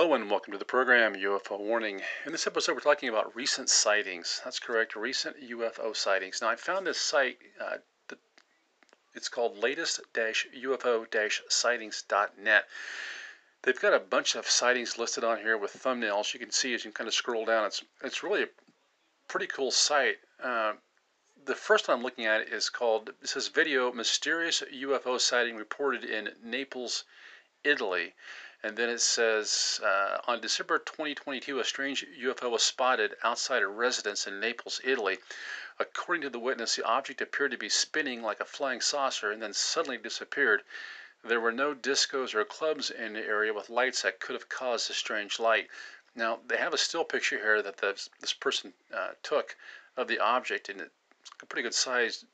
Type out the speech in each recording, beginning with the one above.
Hello and welcome to the program UFO Warning. In this episode, we're talking about recent sightings. That's correct, recent UFO sightings. Now, I found this site. Uh, the, it's called latest-ufo-sightings.net. They've got a bunch of sightings listed on here with thumbnails. You can see as you kind of scroll down. It's it's really a pretty cool site. Uh, the first one I'm looking at is called. It says video mysterious UFO sighting reported in Naples, Italy. And then it says uh, on December 2022, a strange UFO was spotted outside a residence in Naples, Italy. According to the witness, the object appeared to be spinning like a flying saucer and then suddenly disappeared. There were no discos or clubs in the area with lights that could have caused the strange light. Now, they have a still picture here that this, this person uh, took of the object, and it's a pretty good sized,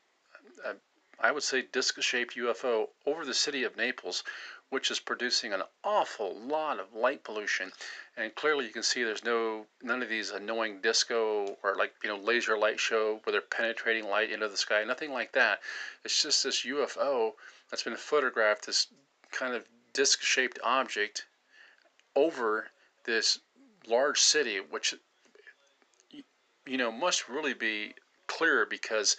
uh, I would say, disc shaped UFO over the city of Naples which is producing an awful lot of light pollution. And clearly you can see there's no none of these annoying disco or like you know laser light show where they're penetrating light into the sky. Nothing like that. It's just this UFO that's been photographed, this kind of disc-shaped object over this large city, which you know must really be clear because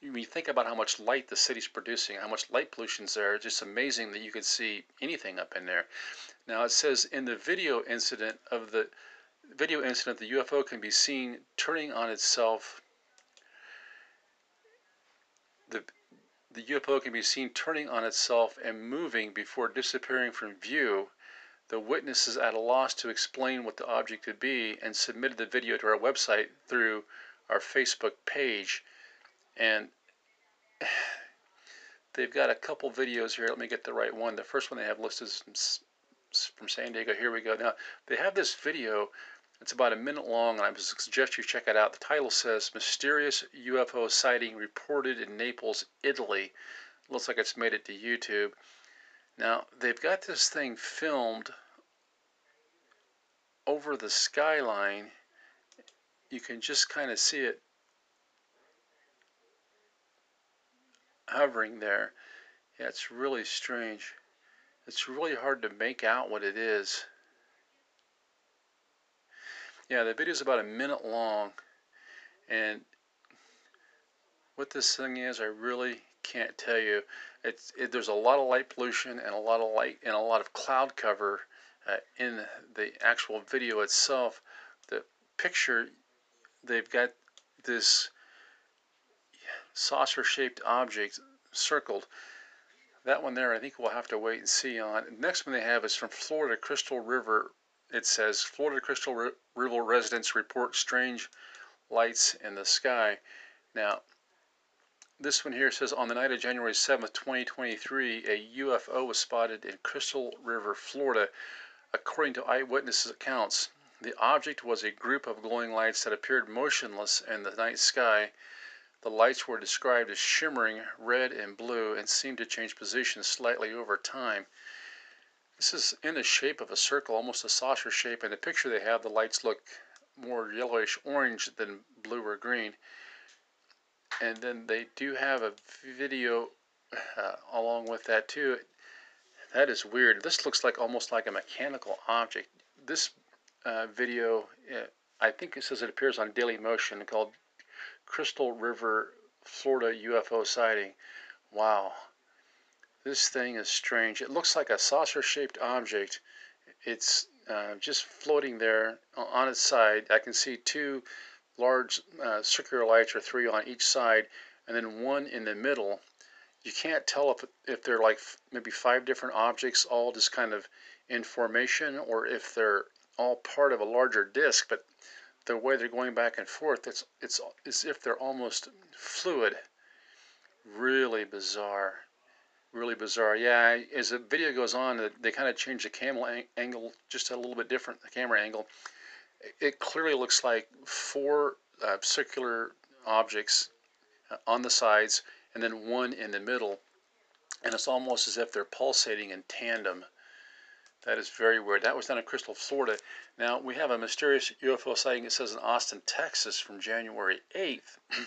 you think about how much light the city's producing, how much light pollution's there, it's just amazing that you could see anything up in there. Now it says in the video incident of the video incident, the UFO can be seen turning on itself. The the UFO can be seen turning on itself and moving before disappearing from view. The witness is at a loss to explain what the object could be and submitted the video to our website through our Facebook page and they've got a couple videos here. Let me get the right one. The first one they have listed is from San Diego. Here we go. Now, they have this video. It's about a minute long, and I suggest you check it out. The title says Mysterious UFO Sighting Reported in Naples, Italy. Looks like it's made it to YouTube. Now, they've got this thing filmed over the skyline. You can just kind of see it hovering there. Yeah, it's really strange. It's really hard to make out what it is. Yeah, the video is about a minute long, and what this thing is, I really can't tell you. It's it, there's a lot of light pollution and a lot of light and a lot of cloud cover uh, in the actual video itself. The picture, they've got this saucer-shaped object circled. That one there, I think we'll have to wait and see on. Next one they have is from Florida Crystal River. It says Florida Crystal River residents report strange lights in the sky. Now, this one here says on the night of January 7th, 2023, a UFO was spotted in Crystal River, Florida. According to eyewitnesses' accounts, the object was a group of glowing lights that appeared motionless in the night sky. The lights were described as shimmering red and blue and seemed to change position slightly over time. This is in the shape of a circle, almost a saucer shape. In the picture they have, the lights look more yellowish orange than blue or green. And then they do have a video uh, along with that too. That is weird. This looks like almost like a mechanical object. This uh, video, uh, I think it says it appears on Daily Motion called Crystal River, Florida UFO sighting. Wow. This thing is strange. It looks like a saucer shaped object. It's uh, just floating there on its side. I can see two large uh, circular lights or three on each side, and then one in the middle. You can't tell if, if they're like maybe five different objects all just kind of in formation or if they're all part of a larger disk, but the way they're going back and forth, it's it's as if they're almost fluid. Really bizarre. Really bizarre. Yeah, as the video goes on, they kind of change the camera angle just a little bit different, the camera angle. It clearly looks like four uh, circular objects uh, on the sides and then one in the middle. And it's almost as if they're pulsating in tandem. That is very weird. That was down in Crystal, Florida. Now, we have a mysterious UFO sighting, it says in Austin, Texas from January 8th.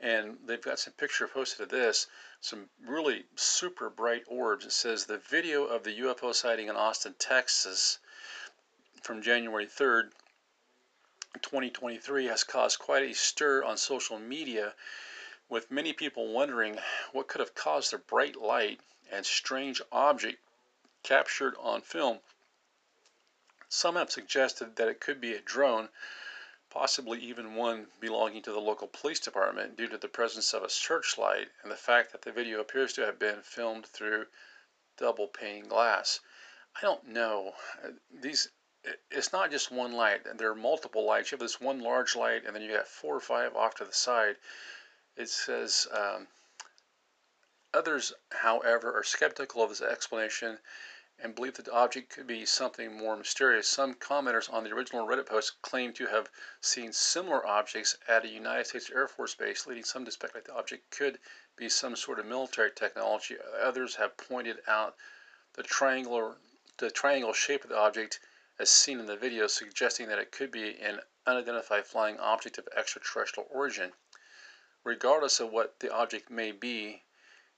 and they've got some picture posted of this. some really super bright orbs. It says the video of the UFO sighting in Austin, Texas from January 3rd, 2023 has caused quite a stir on social media with many people wondering what could have caused the bright light and strange object captured on film. Some have suggested that it could be a drone possibly even one belonging to the local police department due to the presence of a searchlight and the fact that the video appears to have been filmed through double pane glass. I don't know. These it's not just one light. There are multiple lights. You have this one large light, and then you got four or five off to the side. It says um, others, however, are skeptical of this explanation and believe that the object could be something more mysterious. Some commenters on the original Reddit post claim to have seen similar objects at a United States Air Force base, leading some to speculate the object could be some sort of military technology. Others have pointed out the triangular the triangle shape of the object as seen in the video, suggesting that it could be an unidentified flying object of extraterrestrial origin. Regardless of what the object may be,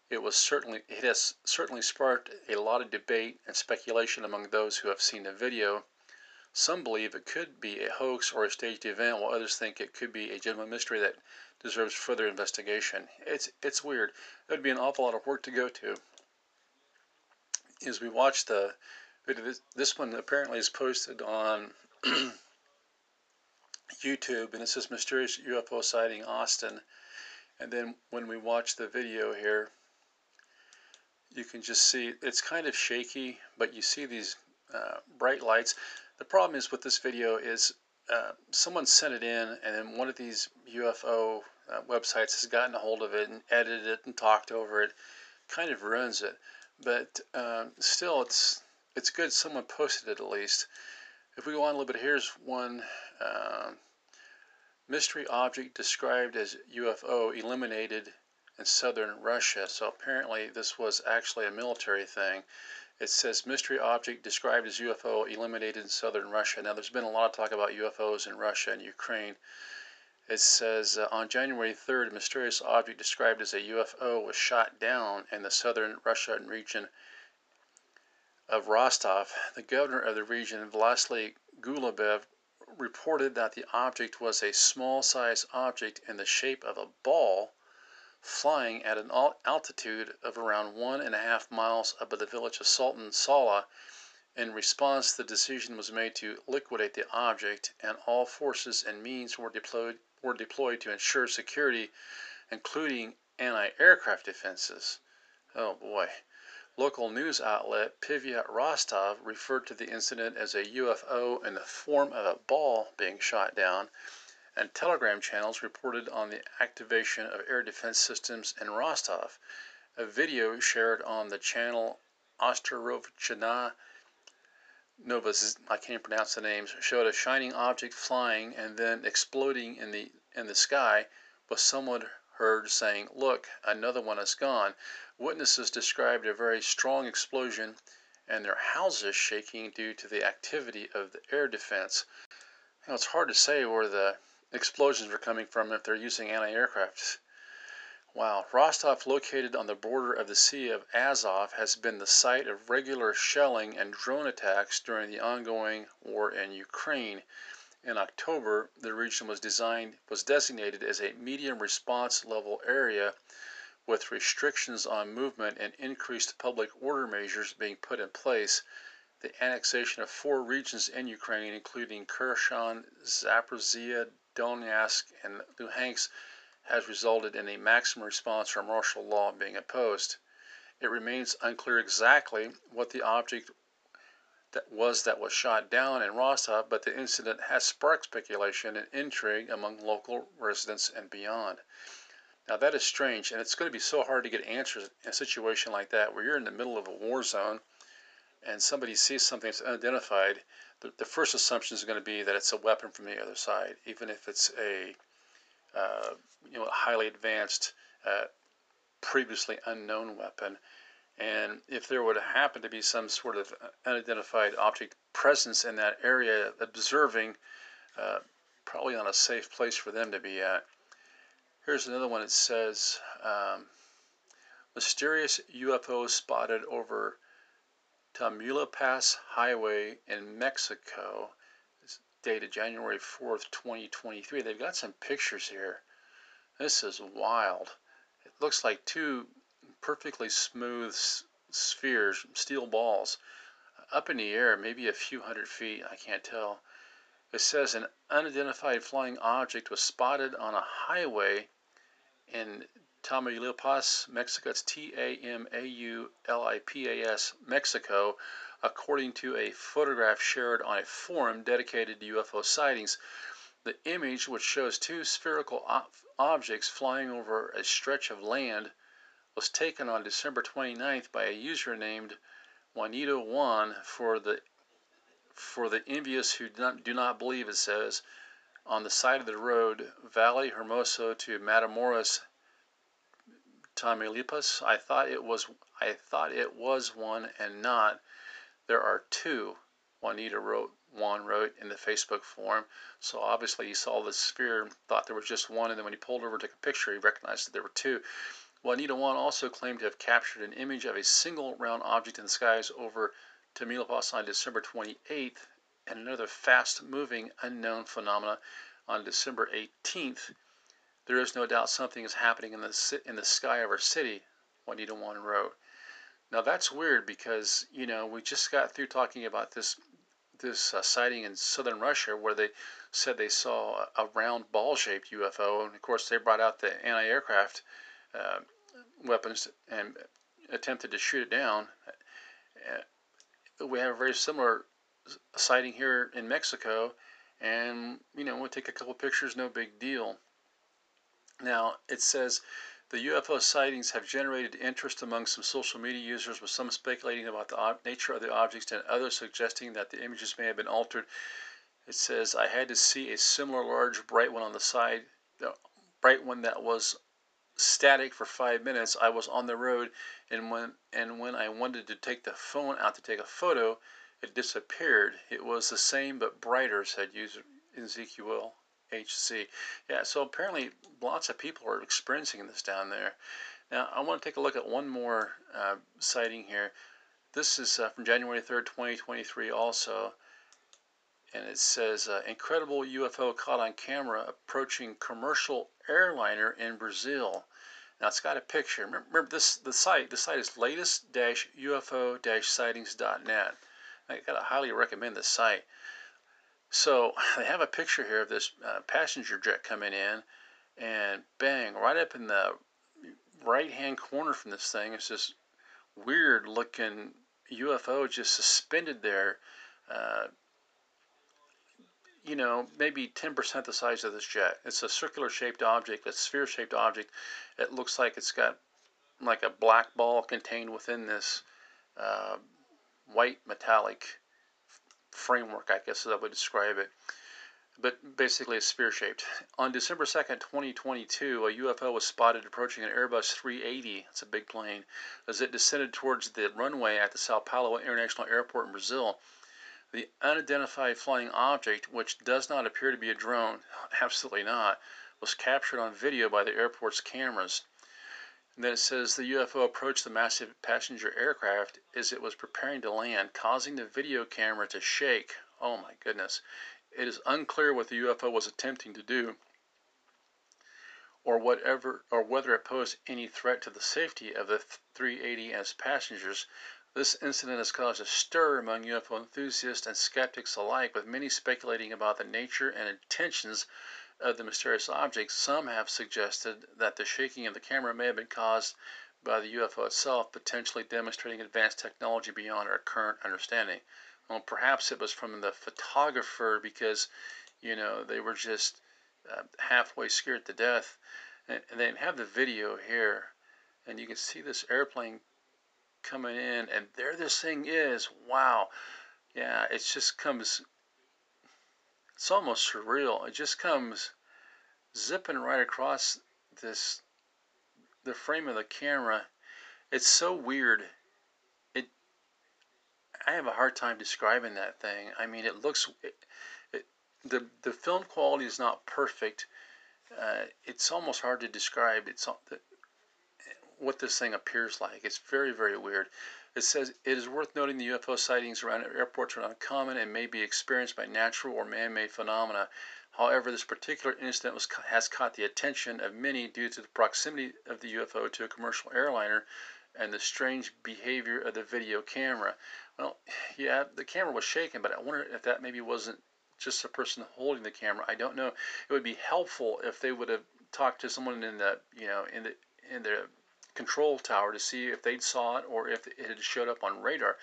it was certainly it has certainly sparked a lot of debate and speculation among those who have seen the video. Some believe it could be a hoax or a staged event, while others think it could be a genuine mystery that deserves further investigation. It's it's weird. It would be an awful lot of work to go to. As we watch the video, this, one apparently is posted on YouTube, and it says mysterious UFO sighting Austin. And then when we watch the video here, you can just see it's kind of shaky, but you see these uh, bright lights. The problem is with this video is uh, someone sent it in, and then one of these UFO uh, websites has gotten a hold of it and edited it and talked over it, kind of ruins it. But um, still, it's it's good someone posted it at least. If we go on a little bit, here's one uh, mystery object described as UFO eliminated in southern Russia. So apparently this was actually a military thing. It says mystery object described as UFO eliminated in southern Russia. Now there's been a lot of talk about UFOs in Russia and Ukraine. It says uh, on January 3rd, a mysterious object described as a UFO was shot down in the southern Russian region of Rostov. The governor of the region, Vasily Golubev, reported that the object was a small sized object in the shape of a ball flying at an altitude of around one and a half miles above the village of Sultan Sala. In response, the decision was made to liquidate the object, and all forces and means were deployed, were deployed to ensure security, including anti aircraft defenses. Oh boy. Local news outlet Pivya Rostov referred to the incident as a UFO in the form of a ball being shot down and telegram channels reported on the activation of air defense systems in Rostov. A video shared on the channel Osterovchina Novas, I can't pronounce the names, showed a shining object flying and then exploding in the in the sky, with someone heard saying, "Look, another one is gone." Witnesses described a very strong explosion and their houses shaking due to the activity of the air defense. Now, it's hard to say where the explosions are coming from if they're using anti-aircraft. Wow, Rostov, located on the border of the Sea of Azov, has been the site of regular shelling and drone attacks during the ongoing war in Ukraine. In October, the region was designed was designated as a medium response level area with restrictions on movement and increased public order measures being put in place the annexation of four regions in Ukraine, including Kherson, Zaporizhia, Donetsk, and Luhansk, has resulted in a maximum response from martial law being imposed. It remains unclear exactly what the object that was that was shot down in Rostov, but the incident has sparked speculation and intrigue among local residents and beyond. Now that is strange, and it's going to be so hard to get answers in a situation like that where you're in the middle of a war zone and somebody sees something that's unidentified, the, the first assumption is going to be that it's a weapon from the other side, even if it's a uh, you know highly advanced, uh, previously unknown weapon. And if there would happen to be some sort of unidentified object presence in that area, observing, uh, probably not a safe place for them to be at. Here's another one. It says. Um, Mysterious UFO spotted over Tamaulipas Highway in Mexico. It's dated January 4th, 2023. They've got some pictures here. This is wild. It looks like two perfectly smooth spheres, steel balls, up in the air, maybe a few hundred feet. I can't tell. It says an unidentified flying object was spotted on a highway in Tamaulipas, Mexico. It's T A M A U L I P A S, Mexico, according to a photograph shared on a forum dedicated to UFO sightings. The image, which shows two spherical ob- objects flying over a stretch of land, was taken on December 29th by a user named Juanito Juan for the for the envious who do not, do not believe, it says, on the side of the road, Valley Hermoso to Matamoros, Tamaulipas. I thought it was I thought it was one and not. There are two. Juanita wrote Juan wrote in the Facebook forum. So obviously he saw the sphere, thought there was just one, and then when he pulled over to take a picture, he recognized that there were two. Juanita Juan also claimed to have captured an image of a single round object in the skies over Tamaulipas on December 28th, and another fast-moving unknown phenomena on December 18th. There is no doubt something is happening in the in the sky of our city, Juanita Juan wrote. Now that's weird because you know we just got through talking about this this uh, sighting in southern Russia where they said they saw a, round ball-shaped UFO, and of course they brought out the anti-aircraft uh, weapons and attempted to shoot it down. Uh, we have a very similar sighting here in Mexico, and you know we'll take a couple pictures, no big deal. Now, it says the UFO sightings have generated interest among some social media users, with some speculating about the nature of the objects and others suggesting that the images may have been altered. It says, I had to see a similar large bright one on the side, uh, bright one that was static for five minutes. I was on the road, and when and when I wanted to take the phone out to take a photo, it disappeared. It was the same but brighter, said user Ezekiel. HC. Yeah, so apparently lots of people are experiencing this down there. Now, I want to take a look at one more uh, sighting here. This is uh, from January 3rd, 2023 also. And it says, uh, incredible UFO caught on camera approaching commercial airliner in Brazil. Now it's got a picture. Remember, remember this the site. The site is latest-ufo-sightings.net. I gotta highly recommend this site. So they have a picture here of this uh, passenger jet coming in, and bang, right up in the right hand corner from this thing is this weird looking UFO just suspended there. Uh, you know, maybe 10% the size of this jet. It's a circular shaped object, a sphere shaped object. It looks like it's got like a black ball contained within this uh, white metallic framework, I guess as I would describe it. But basically, it's spear shaped. On December 2nd, 2022, a UFO was spotted approaching an Airbus 380. It's a big plane. As it descended towards the runway at the Sao Paulo International Airport in Brazil, the unidentified flying object, which does not appear to be a drone, absolutely not, was captured on video by the airport's cameras. And then it says the UFO approached the massive passenger aircraft as it was preparing to land, causing the video camera to shake. Oh my goodness. It is unclear what the UFO was attempting to do or whatever or whether it posed any threat to the safety of the 380 and its passengers. This incident has caused a stir among UFO enthusiasts and skeptics alike, with many speculating about the nature and intentions of the mysterious object, some have suggested that the shaking of the camera may have been caused by the UFO itself, potentially demonstrating advanced technology beyond our current understanding. Well, perhaps it was from the photographer because, you know, they were just uh, halfway scared to death. And, and they have the video here, and you can see this airplane coming in, and there this thing is. Wow. Yeah, it just comes it's almost surreal. It just comes zipping right across this the frame of the camera. It's so weird. It I have a hard time describing that thing. I mean, it looks it, it, the the film quality is not perfect. Uh, it's almost hard to describe. It's what this thing appears like. It's very, very weird. It says it is worth noting the UFO sightings around airports are uncommon and may be experienced by natural or man-made phenomena. However, this particular incident was, has caught the attention of many due to the proximity of the UFO to a commercial airliner and the strange behavior of the video camera. Well, yeah, the camera was shaking, but I wonder if that maybe wasn't just the person holding the camera. I don't know. It would be helpful if they would have talked to someone in the, you know, in the in the control tower to see if they'd saw it or if it had showed up on radar.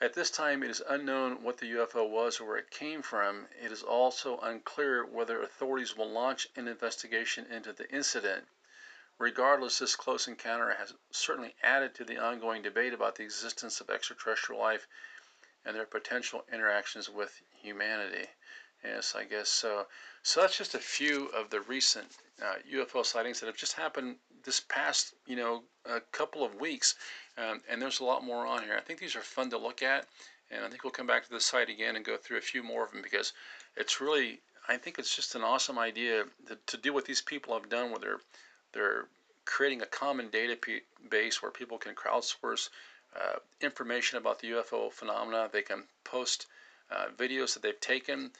At this time, it is unknown what the UFO was or where it came from. It is also unclear whether authorities will launch an investigation into the incident. Regardless, this close encounter has certainly added to the ongoing debate about the existence of extraterrestrial life and their potential interactions with humanity. Yes, I guess so. So that's just a few of the recent uh, UFO sightings that have just happened this past, you know, a couple of weeks. Um, and there's a lot more on here. I think these are fun to look at. And I think we'll come back to the site again and go through a few more of them because it's really, I think it's just an awesome idea to, to do what these people have done where they're they're creating a common database where people can crowdsource uh, information about the UFO phenomena. They can post uh, videos that they've taken.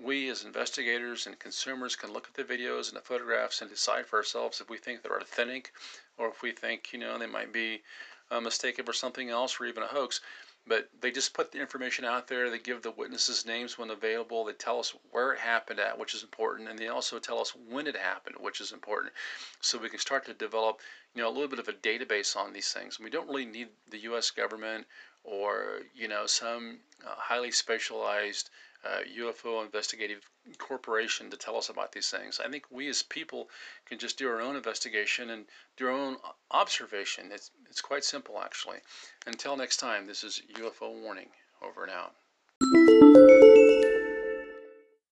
We as investigators and consumers can look at the videos and the photographs and decide for ourselves if we think they're authentic or if we think, you know, they might be uh, mistaken for something else or even a hoax. But they just put the information out there. They give the witnesses names when available. They tell us where it happened at, which is important, and they also tell us when it happened, which is important. So we can start to develop, you know, a little bit of a database on these things. We don't really need the U.S. government or you know some uh, highly specialized uh, UFO investigative corporation to tell us about these things. I think we as people can just do our own investigation and do our own observation. It's, it's quite simple, actually. Until next time, this is UFO Warning. Over and out.